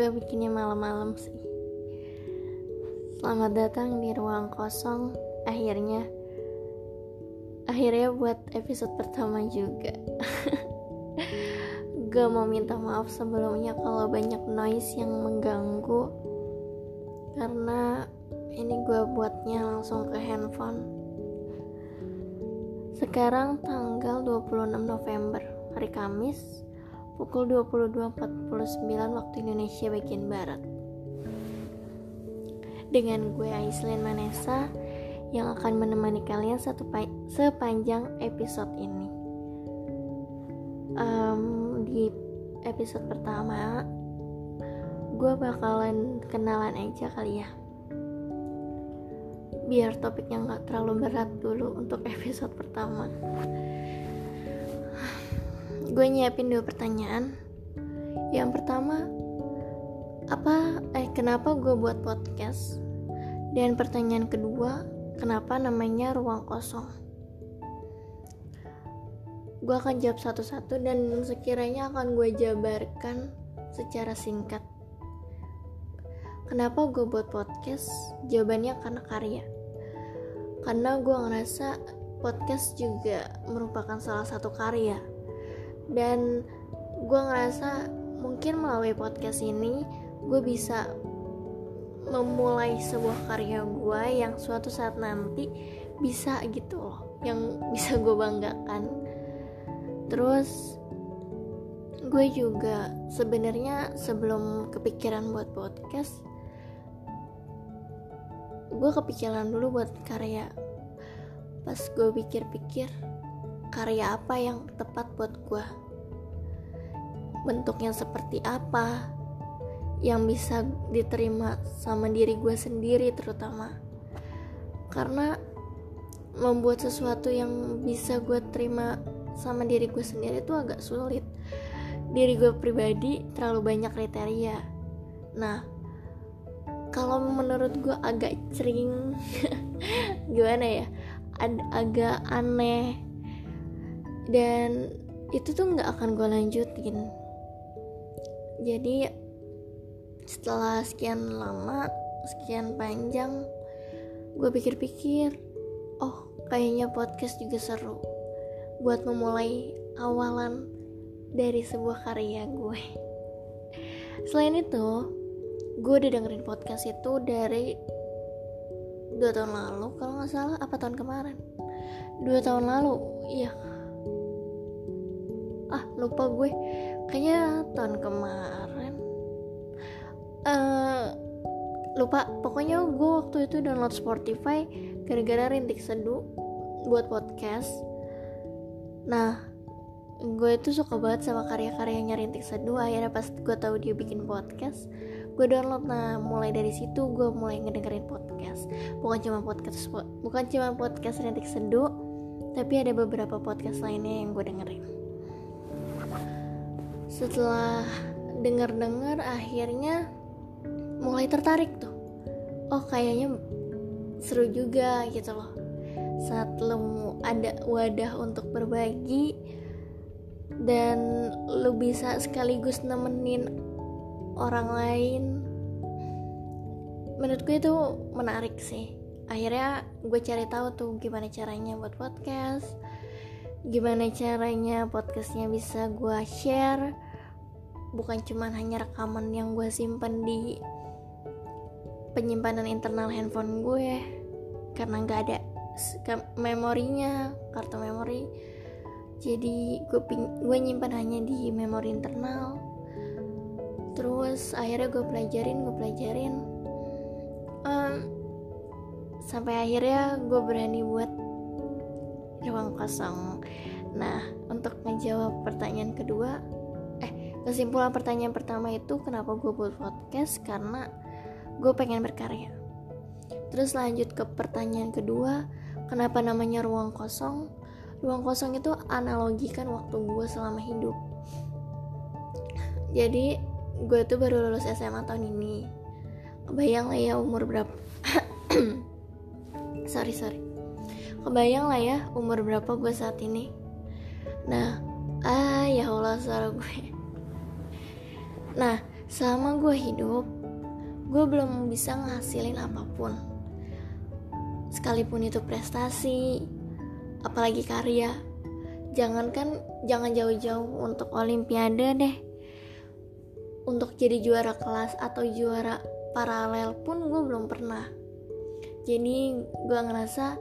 gue bikinnya malam-malam sih. Selamat datang di ruang kosong. Akhirnya Akhirnya buat episode pertama juga. Gue mau minta maaf sebelumnya kalau banyak noise yang mengganggu. Karena ini gue buatnya langsung ke handphone. Sekarang tanggal 26 November Hari Kamis pukul 22.49 waktu Indonesia bagian Barat. Dengan gue Aislinn Manesa yang akan menemani kalian satu sepanjang episode ini. Um, di episode pertama, gue bakalan kenalan aja kali ya. Biar topiknya nggak terlalu berat dulu untuk episode pertama gue nyiapin dua pertanyaan. Yang pertama apa eh kenapa gue buat podcast? Dan pertanyaan kedua kenapa namanya ruang kosong? Gue akan jawab satu-satu dan sekiranya akan gue jabarkan secara singkat. Kenapa gue buat podcast? Jawabannya karena karya. Karena gue ngerasa podcast juga merupakan salah satu karya dan gue ngerasa mungkin melalui podcast ini gue bisa memulai sebuah karya gue yang suatu saat nanti bisa gitu loh yang bisa gue banggakan. Terus gue juga sebenarnya sebelum kepikiran buat podcast gue kepikiran dulu buat karya. Pas gue pikir-pikir karya apa yang tepat buat gue bentuknya seperti apa yang bisa diterima sama diri gue sendiri terutama. Karena membuat sesuatu yang bisa gue terima sama diri gue sendiri itu agak sulit. Diri gue pribadi terlalu banyak kriteria. Nah kalau menurut gue agak sering gimana ya Ad agak aneh. Dan itu tuh nggak akan gue lanjutin jadi setelah sekian lama sekian panjang gue pikir-pikir oh kayaknya podcast juga seru buat memulai awalan dari sebuah karya gue. Selain itu gue udah dengerin podcast itu dari dua tahun lalu kalau nggak salah. Apa tahun kemarin? Dua tahun lalu iya. Ah lupa gue kayaknya tahun kemarin uh, lupa. Pokoknya gue waktu itu download Spotify gara-gara rintik seduh buat podcast. Nah gue itu suka banget sama karya-karyanya rintik seduh. Akhirnya pas gue tahu dia bikin podcast gue download. Nah mulai dari situ gue mulai ngedengerin podcast. Bukan cuma podcast bukan cuma podcast rintik seduh tapi ada beberapa podcast lainnya yang gue dengerin setelah dengar-dengar akhirnya mulai tertarik tuh. Oh kayaknya seru juga gitu loh. Saat lo ada wadah untuk berbagi dan lo bisa sekaligus nemenin orang lain menurut gue itu menarik sih. Akhirnya gue cari tahu tuh gimana caranya buat podcast gimana caranya podcastnya bisa gue share. Bukan cuma hanya rekaman yang gue simpan di penyimpanan internal handphone gue karena nggak ada memorinya kartu memori. Jadi gue gue nyimpan hanya di memori internal. Terus akhirnya gue pelajarin gue pelajarin. Um, sampai akhirnya gue berani buat ruang kosong. Nah untuk menjawab pertanyaan kedua kesimpulan pertanyaan pertama itu kenapa gue buat podcast? Karena gue pengen berkarya. Terus lanjut ke pertanyaan kedua kenapa namanya ruang kosong? Ruang kosong itu analogikan waktu gue selama hidup. Jadi gue tuh baru lulus SMA tahun ini. Kebayang lah ya umur berapa? Sorry sorry kebayang lah ya umur berapa gue saat ini. Nah ah ya Allah suara gue. Nah, selama gue hidup gue belum bisa ngasilin apa pun. Sekalipun itu prestasi apalagi karya. Jangankan jangan jauh-jauh untuk olimpiade deh. Untuk jadi juara kelas atau juara paralel pun gue belum pernah. Jadi gue ngerasa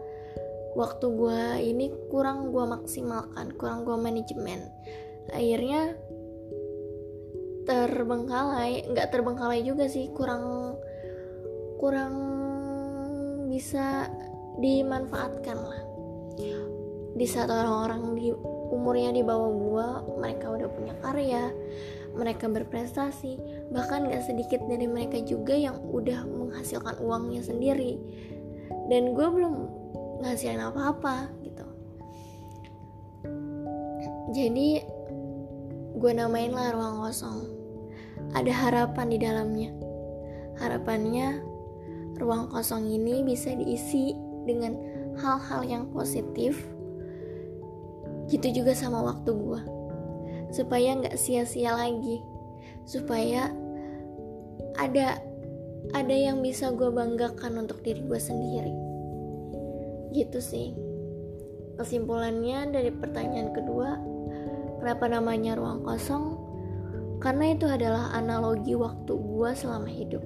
waktu gue ini kurang gue maksimalkan kurang gue manajemen. Akhirnya terbengkalai nggak terbengkalai juga sih kurang kurang bisa dimanfaatkan lah. Di saat orang-orang di umurnya di bawah gua mereka udah punya karya mereka berprestasi bahkan gak sedikit dari mereka juga yang udah menghasilkan uangnya sendiri. Dan gue belum ngasilin apa-apa gitu jadi gue namain lah ruang kosong ada harapan di dalamnya. Harapannya ruang kosong ini bisa diisi dengan hal-hal yang positif. Gitu juga sama waktu gue. Supaya nggak sia-sia lagi. Supaya ada ada yang bisa gue banggakan untuk diri gue sendiri. Gitu sih. Kesimpulannya dari pertanyaan kedua, kenapa namanya ruang kosong? karena itu adalah analogi waktu gue selama hidup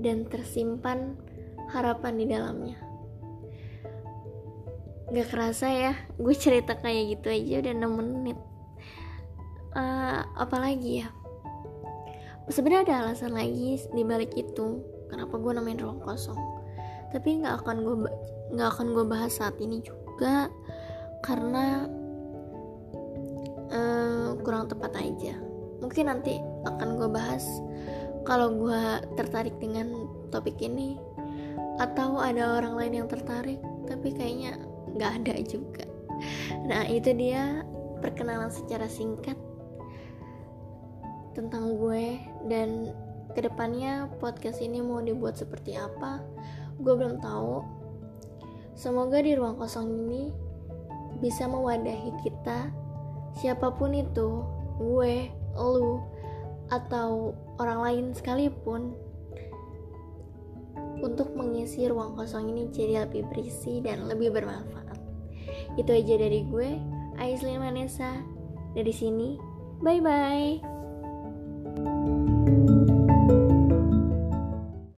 dan tersimpan harapan di dalamnya. Gak kerasa ya, gue cerita kayak gitu aja udah 6 menit. Uh, apalagi ya? Sebenarnya ada alasan lagi di balik itu kenapa gue namain ruang kosong. Tapi nggak akan gue nggak akan gue bahas saat ini juga karena uh, kurang tepat aja. Mungkin nanti akan gue bahas kalau gue tertarik dengan topik ini atau ada orang lain yang tertarik tapi kayaknya nggak ada juga. Nah itu dia perkenalan secara singkat tentang gue dan ke depannya podcast ini mau dibuat seperti apa gue belum tahu semoga di ruang kosong ini bisa mewadahi kita siapa pun itu gue lu atau orang lain sekalipun untuk mengisi ruang kosong ini jadi lebih berisi dan lebih bermanfaat. Itu aja dari gue, Aislin Vanessa. Dari sini, bye bye.